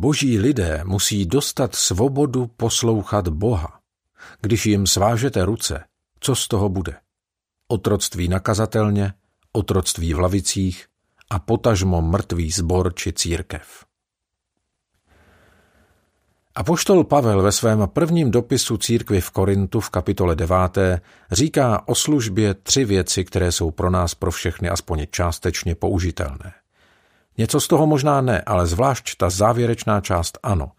Boží lidé musí dostat svobodu poslouchat Boha. Když jim svážete ruce, co z toho bude? Otroctví nakazatelně, otroctví v lavicích a potažmo mrtvý zbor či církev. Apoštol Pavel ve svém prvním dopisu církvi v Korintu v kapitole 9. říká o službě tři věci, které jsou pro nás pro všechny aspoň částečně použitelné. Něco z toho možná ne, ale zvlášť ta závěrečná část ano.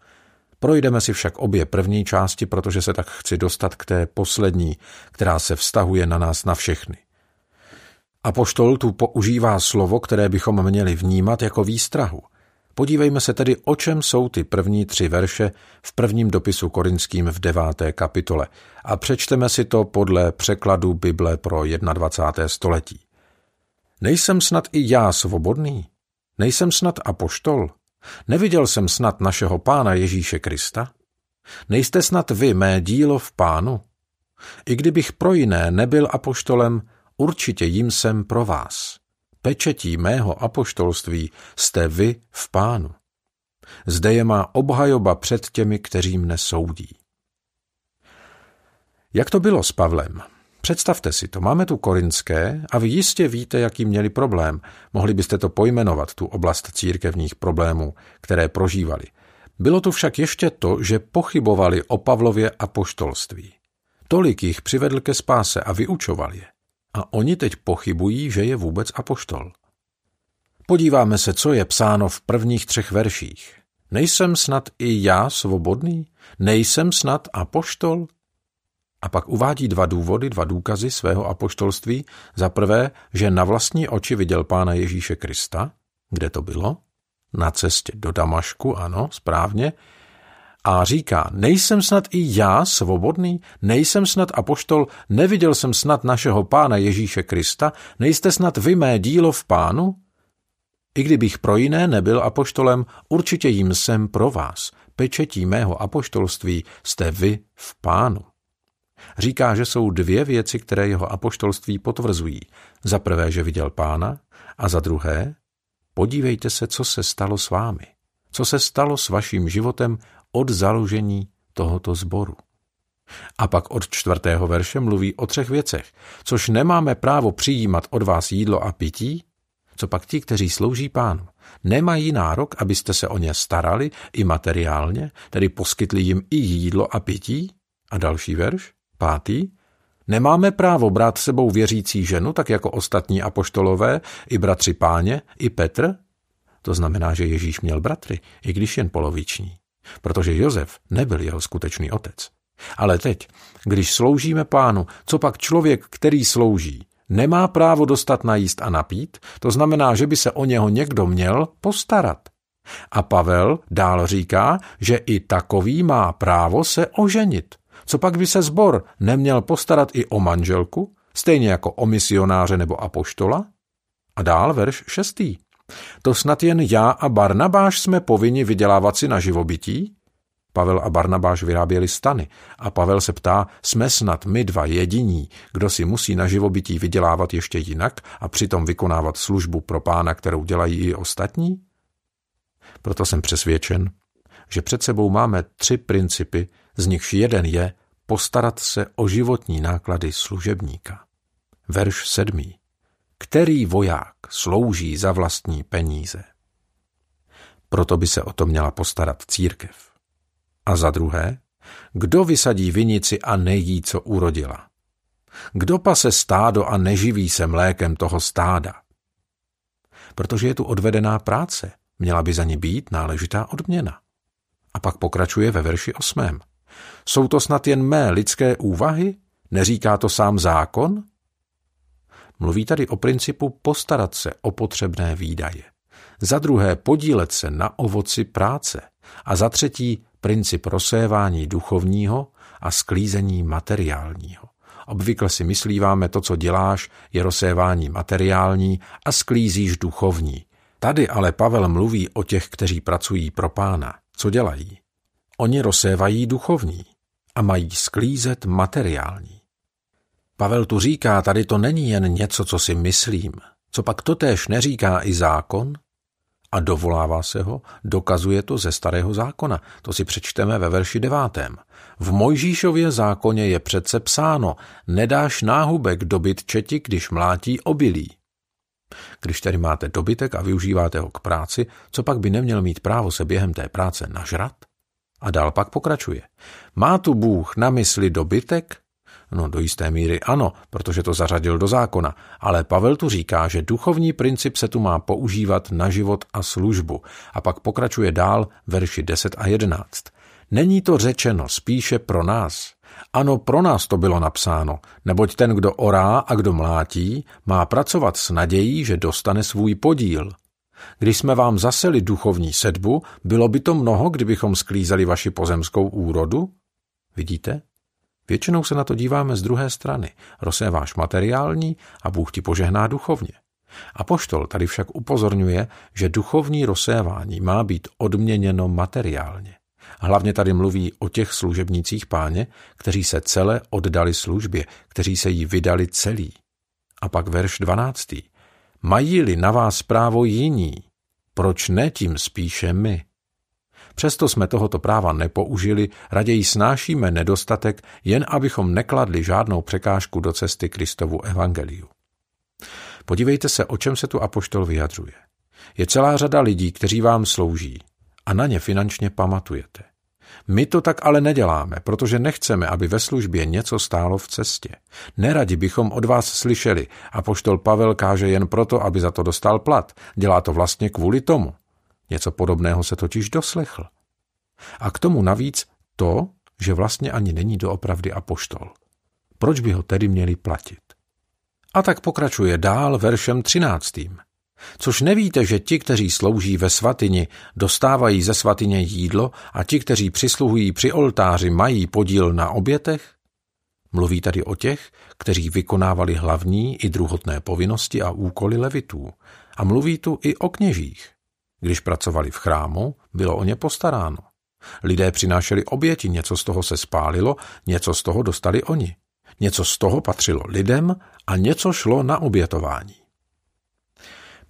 Projdeme si však obě první části, protože se tak chci dostat k té poslední, která se vztahuje na nás na všechny. Apoštol tu používá slovo, které bychom měli vnímat jako výstrahu. Podívejme se tedy, o čem jsou ty první tři verše v prvním dopisu korinským v deváté kapitole a přečteme si to podle překladu Bible pro 21. století. Nejsem snad i já svobodný? Nejsem snad apoštol? Neviděl jsem snad našeho pána Ježíše Krista? Nejste snad vy mé dílo v pánu? I kdybych pro jiné nebyl apoštolem, určitě jim jsem pro vás. Pečetí mého apoštolství jste vy v pánu. Zde je má obhajoba před těmi, kteří mne soudí. Jak to bylo s Pavlem? Představte si to, máme tu korinské a vy jistě víte, jaký měli problém. Mohli byste to pojmenovat, tu oblast církevních problémů, které prožívali. Bylo tu však ještě to, že pochybovali o Pavlově apoštolství. Tolik jich přivedl ke spáse a vyučoval je. A oni teď pochybují, že je vůbec apoštol. Podíváme se, co je psáno v prvních třech verších. Nejsem snad i já svobodný? Nejsem snad apoštol? A pak uvádí dva důvody, dva důkazy svého apoštolství. Za prvé, že na vlastní oči viděl pána Ježíše Krista. Kde to bylo? Na cestě do Damašku, ano, správně. A říká, nejsem snad i já svobodný, nejsem snad apoštol, neviděl jsem snad našeho pána Ježíše Krista, nejste snad vy mé dílo v pánu? I kdybych pro jiné nebyl apoštolem, určitě jim jsem pro vás. Pečetí mého apoštolství jste vy v pánu. Říká, že jsou dvě věci, které jeho apoštolství potvrzují. Za prvé, že viděl pána a za druhé, podívejte se, co se stalo s vámi. Co se stalo s vaším životem od založení tohoto sboru. A pak od čtvrtého verše mluví o třech věcech, což nemáme právo přijímat od vás jídlo a pití, co pak ti, kteří slouží pánu, nemají nárok, abyste se o ně starali i materiálně, tedy poskytli jim i jídlo a pití? A další verš, pátý, Nemáme právo brát sebou věřící ženu, tak jako ostatní apoštolové, i bratři páně, i Petr? To znamená, že Ježíš měl bratry, i když jen poloviční protože Josef nebyl jeho skutečný otec. Ale teď, když sloužíme pánu, co pak člověk, který slouží, nemá právo dostat najíst a napít, to znamená, že by se o něho někdo měl postarat. A Pavel dál říká, že i takový má právo se oženit. Co pak by se zbor neměl postarat i o manželku, stejně jako o misionáře nebo apoštola? A dál verš šestý. To snad jen já a Barnabáš jsme povinni vydělávat si na živobytí? Pavel a Barnabáš vyráběli stany a Pavel se ptá, jsme snad my dva jediní, kdo si musí na živobytí vydělávat ještě jinak a přitom vykonávat službu pro pána, kterou dělají i ostatní? Proto jsem přesvědčen, že před sebou máme tři principy, z nichž jeden je postarat se o životní náklady služebníka. Verš sedmý který voják slouží za vlastní peníze. Proto by se o to měla postarat církev. A za druhé, kdo vysadí vinici a nejí, co urodila? Kdo pase stádo a neživí se mlékem toho stáda? Protože je tu odvedená práce, měla by za ní být náležitá odměna. A pak pokračuje ve verši osmém. Jsou to snad jen mé lidské úvahy? Neříká to sám zákon? Mluví tady o principu postarat se o potřebné výdaje. Za druhé podílet se na ovoci práce. A za třetí princip rozsévání duchovního a sklízení materiálního. Obvykle si myslíváme, to, co děláš, je rozsévání materiální a sklízíš duchovní. Tady ale Pavel mluví o těch, kteří pracují pro pána. Co dělají? Oni rozsévají duchovní a mají sklízet materiální. Pavel tu říká, tady to není jen něco, co si myslím. Co pak totéž neříká i zákon? a dovolává se ho, dokazuje to ze starého zákona. To si přečteme ve verši devátém. V Mojžíšově zákoně je přece psáno, nedáš náhubek dobyt četi, když mlátí obilí. Když tedy máte dobytek a využíváte ho k práci, co pak by neměl mít právo se během té práce nažrat? A dál pak pokračuje. Má tu Bůh na mysli dobytek? No do jisté míry ano, protože to zařadil do zákona, ale Pavel tu říká, že duchovní princip se tu má používat na život a službu. A pak pokračuje dál verši 10 a 11. Není to řečeno spíše pro nás. Ano, pro nás to bylo napsáno, neboť ten, kdo orá a kdo mlátí, má pracovat s nadějí, že dostane svůj podíl. Když jsme vám zaseli duchovní sedbu, bylo by to mnoho, kdybychom sklízeli vaši pozemskou úrodu? Vidíte? Většinou se na to díváme z druhé strany. Rozséváš materiální a Bůh ti požehná duchovně. A poštol tady však upozorňuje, že duchovní rozsévání má být odměněno materiálně. Hlavně tady mluví o těch služebnících páně, kteří se celé oddali službě, kteří se jí vydali celý. A pak verš 12. Mají-li na vás právo jiní, proč ne tím spíše my? Přesto jsme tohoto práva nepoužili, raději snášíme nedostatek, jen abychom nekladli žádnou překážku do cesty Kristovu evangeliu. Podívejte se, o čem se tu apoštol vyjadřuje. Je celá řada lidí, kteří vám slouží a na ně finančně pamatujete. My to tak ale neděláme, protože nechceme, aby ve službě něco stálo v cestě. Neradi bychom od vás slyšeli a poštol Pavel káže jen proto, aby za to dostal plat. Dělá to vlastně kvůli tomu. Něco podobného se totiž doslechl. A k tomu navíc to, že vlastně ani není doopravdy apoštol. Proč by ho tedy měli platit? A tak pokračuje dál veršem třináctým. Což nevíte, že ti, kteří slouží ve svatyni, dostávají ze svatyně jídlo a ti, kteří přisluhují při oltáři, mají podíl na obětech? Mluví tady o těch, kteří vykonávali hlavní i druhotné povinnosti a úkoly levitů. A mluví tu i o kněžích. Když pracovali v chrámu, bylo o ně postaráno. Lidé přinášeli oběti, něco z toho se spálilo, něco z toho dostali oni. Něco z toho patřilo lidem a něco šlo na obětování.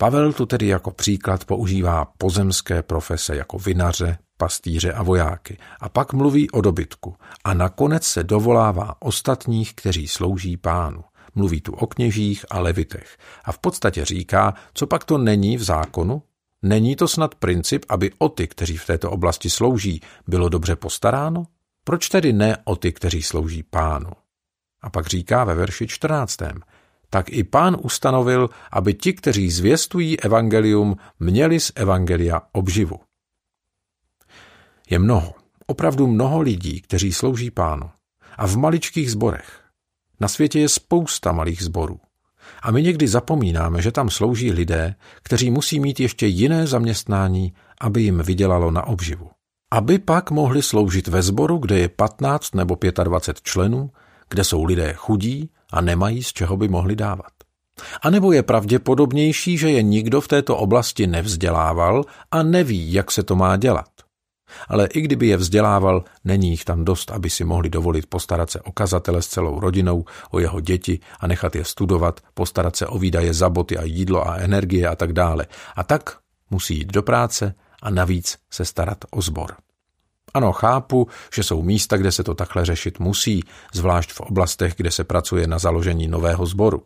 Pavel tu tedy jako příklad používá pozemské profese jako vinaře, pastýře a vojáky a pak mluví o dobytku a nakonec se dovolává ostatních, kteří slouží pánu. Mluví tu o kněžích a levitech a v podstatě říká, co pak to není v zákonu? Není to snad princip, aby o ty, kteří v této oblasti slouží, bylo dobře postaráno? Proč tedy ne o ty, kteří slouží pánu? A pak říká ve verši 14 tak i pán ustanovil, aby ti, kteří zvěstují evangelium, měli z evangelia obživu. Je mnoho, opravdu mnoho lidí, kteří slouží pánu. A v maličkých zborech. Na světě je spousta malých zborů. A my někdy zapomínáme, že tam slouží lidé, kteří musí mít ještě jiné zaměstnání, aby jim vydělalo na obživu. Aby pak mohli sloužit ve sboru, kde je 15 nebo 25 členů, kde jsou lidé chudí a nemají z čeho by mohli dávat. A nebo je pravděpodobnější, že je nikdo v této oblasti nevzdělával a neví, jak se to má dělat. Ale i kdyby je vzdělával, není jich tam dost, aby si mohli dovolit postarat se o kazatele s celou rodinou, o jeho děti a nechat je studovat, postarat se o výdaje za boty a jídlo a energie a tak dále. A tak musí jít do práce a navíc se starat o zbor. Ano, chápu, že jsou místa, kde se to takhle řešit musí, zvlášť v oblastech, kde se pracuje na založení nového sboru.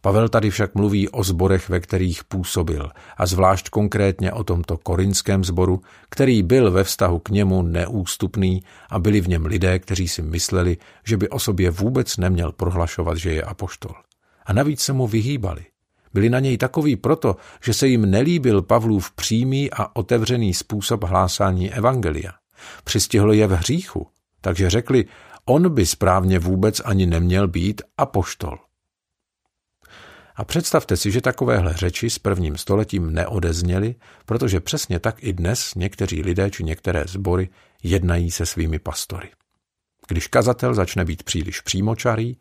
Pavel tady však mluví o zborech, ve kterých působil, a zvlášť konkrétně o tomto korinském zboru, který byl ve vztahu k němu neústupný a byli v něm lidé, kteří si mysleli, že by o sobě vůbec neměl prohlašovat, že je apoštol. A navíc se mu vyhýbali. Byli na něj takový proto, že se jim nelíbil Pavlův přímý a otevřený způsob hlásání evangelia. Přistihl je v hříchu, takže řekli, on by správně vůbec ani neměl být apoštol. A představte si, že takovéhle řeči s prvním stoletím neodezněly, protože přesně tak i dnes někteří lidé či některé sbory jednají se svými pastory. Když kazatel začne být příliš přímočarý,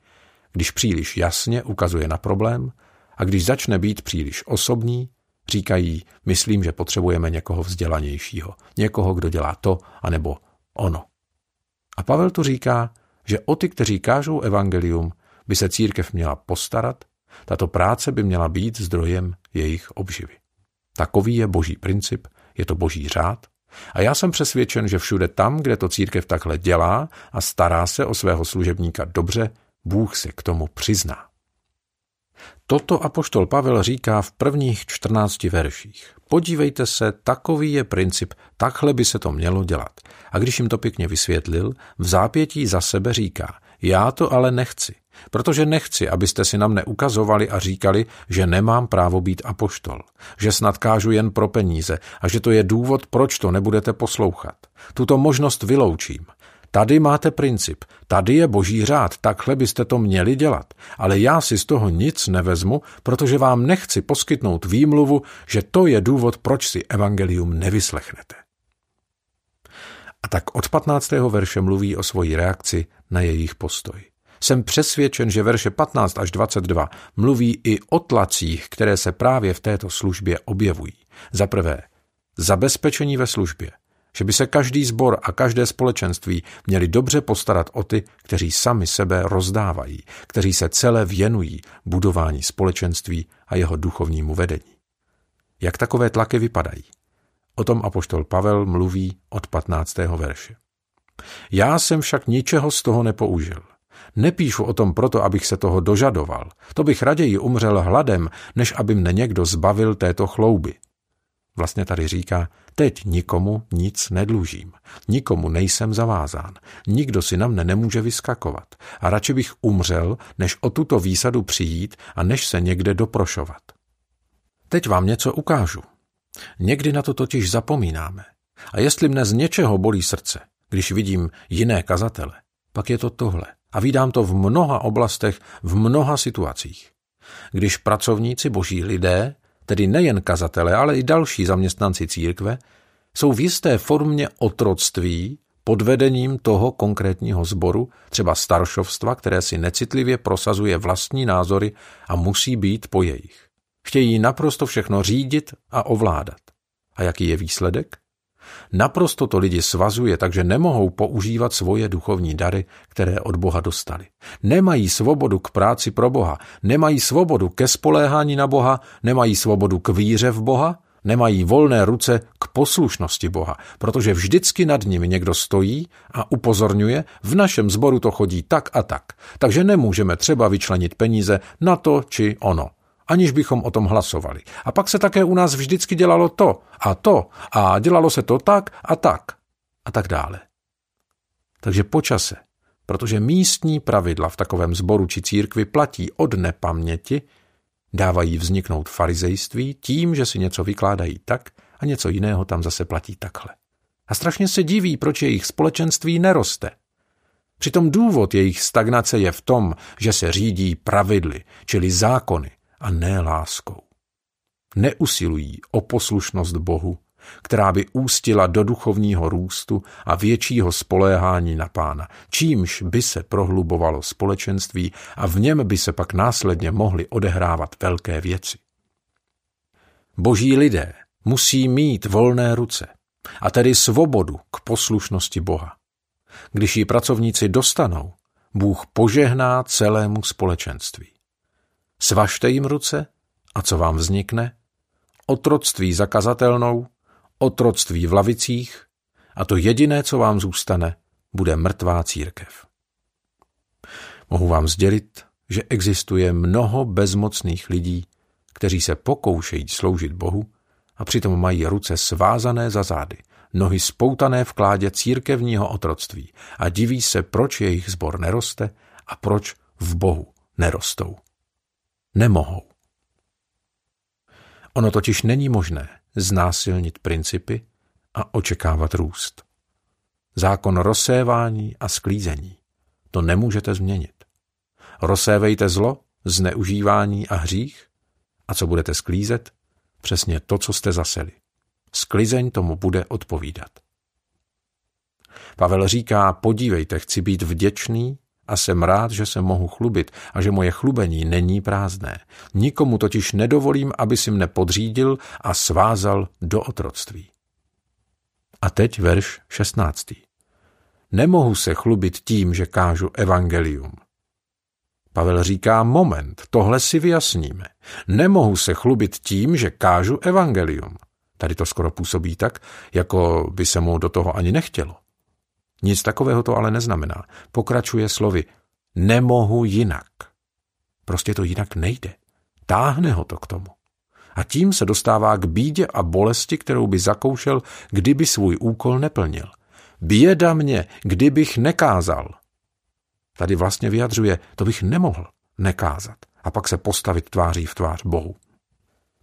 když příliš jasně ukazuje na problém a když začne být příliš osobní, Říkají, myslím, že potřebujeme někoho vzdělanějšího, někoho, kdo dělá to, anebo ono. A Pavel tu říká, že o ty, kteří kážou evangelium, by se církev měla postarat, tato práce by měla být zdrojem jejich obživy. Takový je boží princip, je to boží řád. A já jsem přesvědčen, že všude tam, kde to církev takhle dělá a stará se o svého služebníka dobře, Bůh se k tomu přizná. Toto apoštol Pavel říká v prvních 14 verších. Podívejte se, takový je princip, takhle by se to mělo dělat. A když jim to pěkně vysvětlil, v zápětí za sebe říká, já to ale nechci, protože nechci, abyste si na mne ukazovali a říkali, že nemám právo být apoštol, že snad kážu jen pro peníze a že to je důvod, proč to nebudete poslouchat. Tuto možnost vyloučím. Tady máte princip, tady je boží řád, takhle byste to měli dělat. Ale já si z toho nic nevezmu, protože vám nechci poskytnout výmluvu, že to je důvod, proč si evangelium nevyslechnete. A tak od 15. verše mluví o svoji reakci na jejich postoj. Jsem přesvědčen, že verše 15 až 22 mluví i o tlacích, které se právě v této službě objevují. Za prvé, zabezpečení ve službě – že by se každý sbor a každé společenství měli dobře postarat o ty, kteří sami sebe rozdávají, kteří se celé věnují budování společenství a jeho duchovnímu vedení. Jak takové tlaky vypadají? O tom apoštol Pavel mluví od 15. verše. Já jsem však ničeho z toho nepoužil. Nepíšu o tom proto, abych se toho dožadoval. To bych raději umřel hladem, než aby mne někdo zbavil této chlouby. Vlastně tady říká, teď nikomu nic nedlužím, nikomu nejsem zavázán, nikdo si na mne nemůže vyskakovat a radši bych umřel, než o tuto výsadu přijít a než se někde doprošovat. Teď vám něco ukážu. Někdy na to totiž zapomínáme. A jestli mne z něčeho bolí srdce, když vidím jiné kazatele, pak je to tohle. A vídám to v mnoha oblastech, v mnoha situacích. Když pracovníci boží lidé tedy nejen kazatele, ale i další zaměstnanci církve, jsou v jisté formě otroctví pod vedením toho konkrétního sboru, třeba staršovstva, které si necitlivě prosazuje vlastní názory a musí být po jejich. Chtějí naprosto všechno řídit a ovládat. A jaký je výsledek? Naprosto to lidi svazuje, takže nemohou používat svoje duchovní dary, které od Boha dostali. Nemají svobodu k práci pro Boha, nemají svobodu ke spoléhání na Boha, nemají svobodu k víře v Boha, nemají volné ruce k poslušnosti Boha, protože vždycky nad nimi někdo stojí a upozorňuje, v našem sboru to chodí tak a tak, takže nemůžeme třeba vyčlenit peníze na to či ono aniž bychom o tom hlasovali. A pak se také u nás vždycky dělalo to a to a dělalo se to tak a tak a tak dále. Takže počase, protože místní pravidla v takovém sboru či církvi platí od nepaměti, dávají vzniknout farizejství tím, že si něco vykládají tak a něco jiného tam zase platí takhle. A strašně se diví, proč jejich společenství neroste. Přitom důvod jejich stagnace je v tom, že se řídí pravidly, čili zákony, a ne láskou. Neusilují o poslušnost Bohu, která by ústila do duchovního růstu a většího spoléhání na pána, čímž by se prohlubovalo společenství a v něm by se pak následně mohly odehrávat velké věci. Boží lidé musí mít volné ruce, a tedy svobodu k poslušnosti Boha. Když ji pracovníci dostanou, Bůh požehná celému společenství. Svažte jim ruce a co vám vznikne? Otroctví zakazatelnou, otroctví v lavicích a to jediné, co vám zůstane, bude mrtvá církev. Mohu vám sdělit, že existuje mnoho bezmocných lidí, kteří se pokoušejí sloužit Bohu a přitom mají ruce svázané za zády, nohy spoutané v kládě církevního otroctví a diví se, proč jejich zbor neroste a proč v Bohu nerostou nemohou. Ono totiž není možné znásilnit principy a očekávat růst. Zákon rozsévání a sklízení. To nemůžete změnit. Rozsévejte zlo, zneužívání a hřích a co budete sklízet? Přesně to, co jste zaseli. Sklizeň tomu bude odpovídat. Pavel říká, podívejte, chci být vděčný a jsem rád, že se mohu chlubit a že moje chlubení není prázdné. Nikomu totiž nedovolím, aby si mne podřídil a svázal do otroctví. A teď verš 16. Nemohu se chlubit tím, že kážu evangelium. Pavel říká, moment, tohle si vyjasníme. Nemohu se chlubit tím, že kážu evangelium. Tady to skoro působí tak, jako by se mu do toho ani nechtělo. Nic takového to ale neznamená. Pokračuje slovy, nemohu jinak. Prostě to jinak nejde. Táhne ho to k tomu. A tím se dostává k bídě a bolesti, kterou by zakoušel, kdyby svůj úkol neplnil. Běda mě, kdybych nekázal. Tady vlastně vyjadřuje, to bych nemohl nekázat a pak se postavit tváří v tvář Bohu.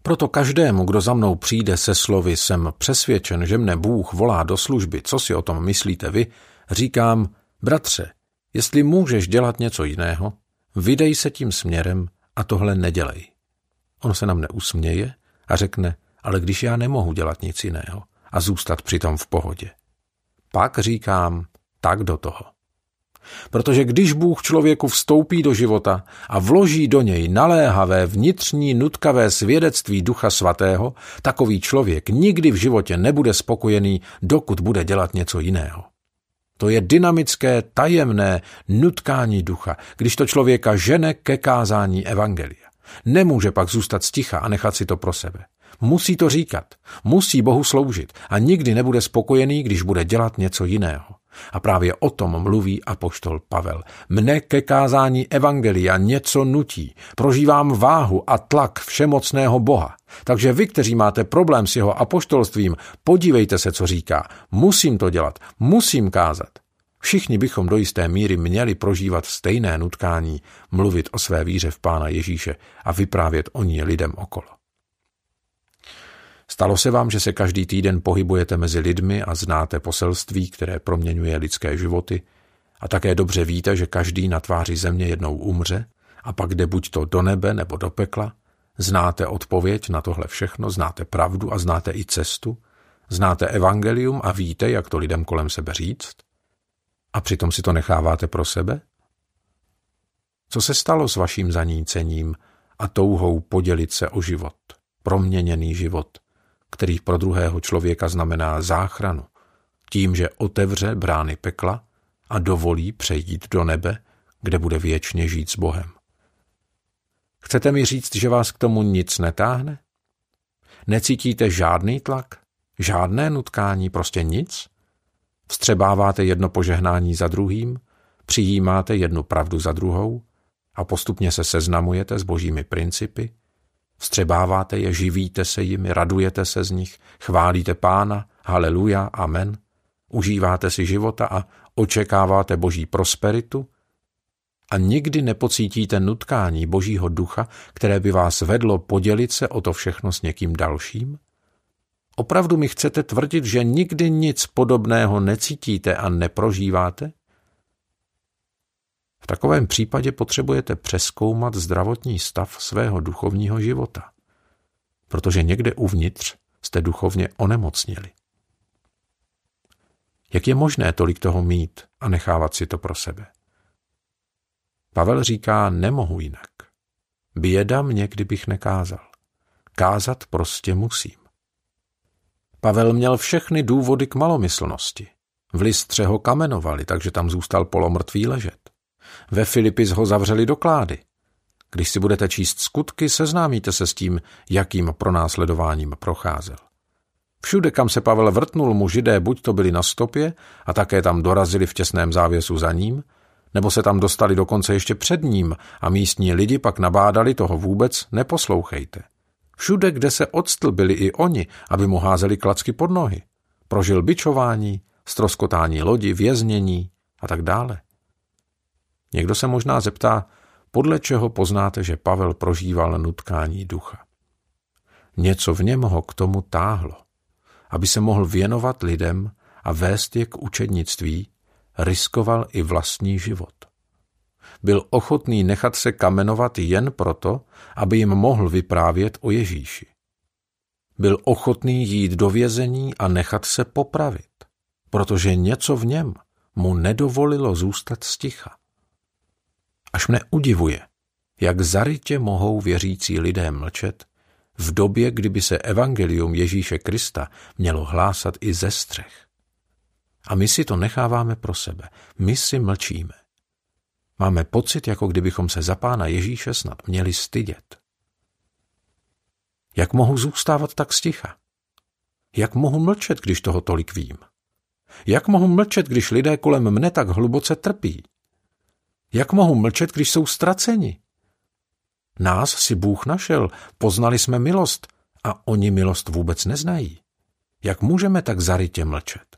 Proto každému, kdo za mnou přijde se slovy jsem přesvědčen, že mne Bůh volá do služby, co si o tom myslíte vy, říkám, bratře, jestli můžeš dělat něco jiného, vydej se tím směrem a tohle nedělej. On se nám neusměje a řekne, ale když já nemohu dělat nic jiného a zůstat přitom v pohodě. Pak říkám, tak do toho. Protože když Bůh člověku vstoupí do života a vloží do něj naléhavé vnitřní nutkavé svědectví Ducha Svatého, takový člověk nikdy v životě nebude spokojený, dokud bude dělat něco jiného. To je dynamické, tajemné nutkání ducha, když to člověka žene ke kázání evangelia. Nemůže pak zůstat sticha a nechat si to pro sebe. Musí to říkat, musí Bohu sloužit a nikdy nebude spokojený, když bude dělat něco jiného. A právě o tom mluví apoštol Pavel. Mne ke kázání evangelia něco nutí. Prožívám váhu a tlak všemocného Boha. Takže vy, kteří máte problém s jeho apoštolstvím, podívejte se, co říká. Musím to dělat, musím kázat. Všichni bychom do jisté míry měli prožívat stejné nutkání, mluvit o své víře v Pána Ježíše a vyprávět o ní lidem okolo. Stalo se vám, že se každý týden pohybujete mezi lidmi a znáte poselství, které proměňuje lidské životy? A také dobře víte, že každý na tváři země jednou umře a pak jde buď to do nebe nebo do pekla, znáte odpověď na tohle všechno, znáte pravdu a znáte i cestu, znáte evangelium a víte, jak to lidem kolem sebe říct. A přitom si to necháváte pro sebe? Co se stalo s vaším zanícením a touhou podělit se o život, proměněný život – který pro druhého člověka znamená záchranu, tím, že otevře brány pekla a dovolí přejít do nebe, kde bude věčně žít s Bohem. Chcete mi říct, že vás k tomu nic netáhne? Necítíte žádný tlak? Žádné nutkání, prostě nic? Vstřebáváte jedno požehnání za druhým? Přijímáte jednu pravdu za druhou? A postupně se seznamujete s božími principy? Vstřebáváte je, živíte se jimi, radujete se z nich, chválíte pána, haleluja, amen. Užíváte si života a očekáváte boží prosperitu a nikdy nepocítíte nutkání božího ducha, které by vás vedlo podělit se o to všechno s někým dalším? Opravdu mi chcete tvrdit, že nikdy nic podobného necítíte a neprožíváte? V takovém případě potřebujete přeskoumat zdravotní stav svého duchovního života, protože někde uvnitř jste duchovně onemocnili. Jak je možné tolik toho mít a nechávat si to pro sebe? Pavel říká, nemohu jinak. Běda mě, kdybych nekázal. Kázat prostě musím. Pavel měl všechny důvody k malomyslnosti. V listře ho kamenovali, takže tam zůstal polomrtvý ležet. Ve Filipis ho zavřeli do klády. Když si budete číst skutky, seznámíte se s tím, jakým pronásledováním procházel. Všude, kam se Pavel vrtnul, mu židé buď to byli na stopě a také tam dorazili v těsném závěsu za ním, nebo se tam dostali dokonce ještě před ním a místní lidi pak nabádali toho vůbec neposlouchejte. Všude, kde se odstl, byli i oni, aby mu házeli klacky pod nohy. Prožil bičování, stroskotání lodi, věznění a tak dále. Někdo se možná zeptá, podle čeho poznáte, že Pavel prožíval nutkání ducha. Něco v něm ho k tomu táhlo, aby se mohl věnovat lidem a vést je k učednictví, riskoval i vlastní život. Byl ochotný nechat se kamenovat jen proto, aby jim mohl vyprávět o Ježíši. Byl ochotný jít do vězení a nechat se popravit, protože něco v něm mu nedovolilo zůstat sticha. Až mne udivuje, jak zarytě mohou věřící lidé mlčet v době, kdyby se evangelium Ježíše Krista mělo hlásat i ze střech. A my si to necháváme pro sebe, my si mlčíme. Máme pocit, jako kdybychom se za pána Ježíše snad měli stydět. Jak mohu zůstávat tak sticha? Jak mohu mlčet, když toho tolik vím? Jak mohu mlčet, když lidé kolem mne tak hluboce trpí? Jak mohu mlčet, když jsou ztraceni? Nás si Bůh našel, poznali jsme milost a oni milost vůbec neznají. Jak můžeme tak zarytě mlčet?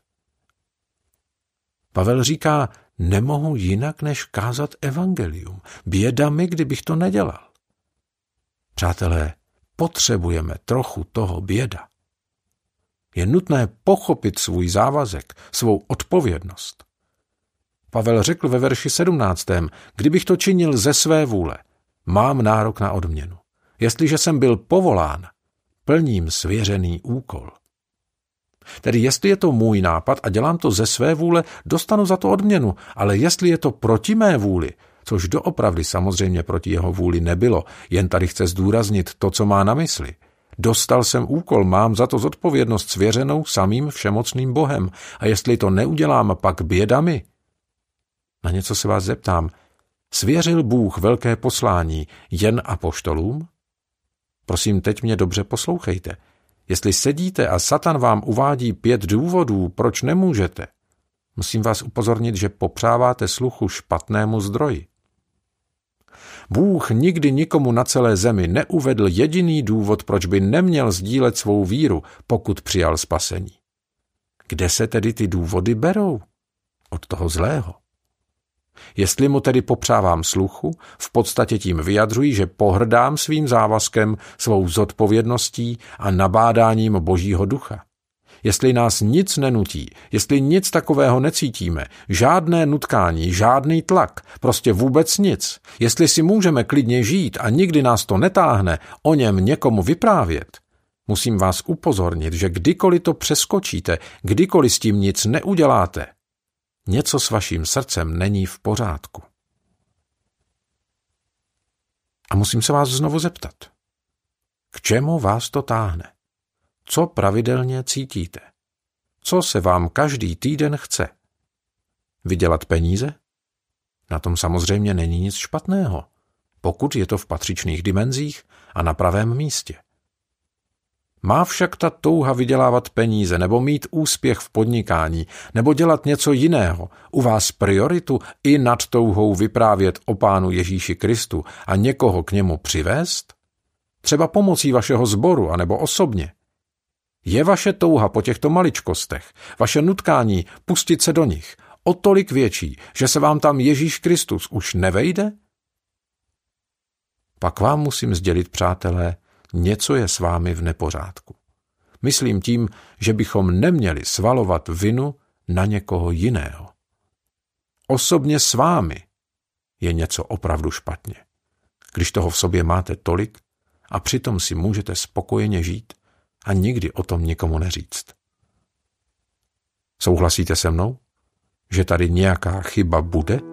Pavel říká, nemohu jinak než kázat evangelium. Běda mi, kdybych to nedělal. Přátelé, potřebujeme trochu toho běda. Je nutné pochopit svůj závazek, svou odpovědnost. Pavel řekl ve verši 17. Kdybych to činil ze své vůle, mám nárok na odměnu. Jestliže jsem byl povolán, plním svěřený úkol. Tedy jestli je to můj nápad a dělám to ze své vůle, dostanu za to odměnu, ale jestli je to proti mé vůli, což doopravdy samozřejmě proti jeho vůli nebylo, jen tady chce zdůraznit to, co má na mysli. Dostal jsem úkol, mám za to zodpovědnost svěřenou samým všemocným Bohem a jestli to neudělám, pak bědami. Na něco se vás zeptám. Svěřil Bůh velké poslání jen apoštolům? Prosím, teď mě dobře poslouchejte. Jestli sedíte a Satan vám uvádí pět důvodů, proč nemůžete, musím vás upozornit, že popřáváte sluchu špatnému zdroji. Bůh nikdy nikomu na celé zemi neuvedl jediný důvod, proč by neměl sdílet svou víru, pokud přijal spasení. Kde se tedy ty důvody berou? Od toho zlého. Jestli mu tedy popřávám sluchu, v podstatě tím vyjadřuji, že pohrdám svým závazkem, svou zodpovědností a nabádáním Božího ducha. Jestli nás nic nenutí, jestli nic takového necítíme, žádné nutkání, žádný tlak, prostě vůbec nic, jestli si můžeme klidně žít a nikdy nás to netáhne o něm někomu vyprávět, musím vás upozornit, že kdykoliv to přeskočíte, kdykoliv s tím nic neuděláte, Něco s vaším srdcem není v pořádku. A musím se vás znovu zeptat. K čemu vás to táhne? Co pravidelně cítíte? Co se vám každý týden chce? Vydělat peníze? Na tom samozřejmě není nic špatného, pokud je to v patřičných dimenzích a na pravém místě. Má však ta touha vydělávat peníze nebo mít úspěch v podnikání nebo dělat něco jiného u vás prioritu i nad touhou vyprávět o pánu Ježíši Kristu a někoho k němu přivést? Třeba pomocí vašeho sboru anebo osobně. Je vaše touha po těchto maličkostech, vaše nutkání pustit se do nich, o tolik větší, že se vám tam Ježíš Kristus už nevejde? Pak vám musím sdělit, přátelé, něco je s vámi v nepořádku. Myslím tím, že bychom neměli svalovat vinu na někoho jiného. Osobně s vámi je něco opravdu špatně. Když toho v sobě máte tolik a přitom si můžete spokojeně žít a nikdy o tom nikomu neříct. Souhlasíte se mnou, že tady nějaká chyba bude?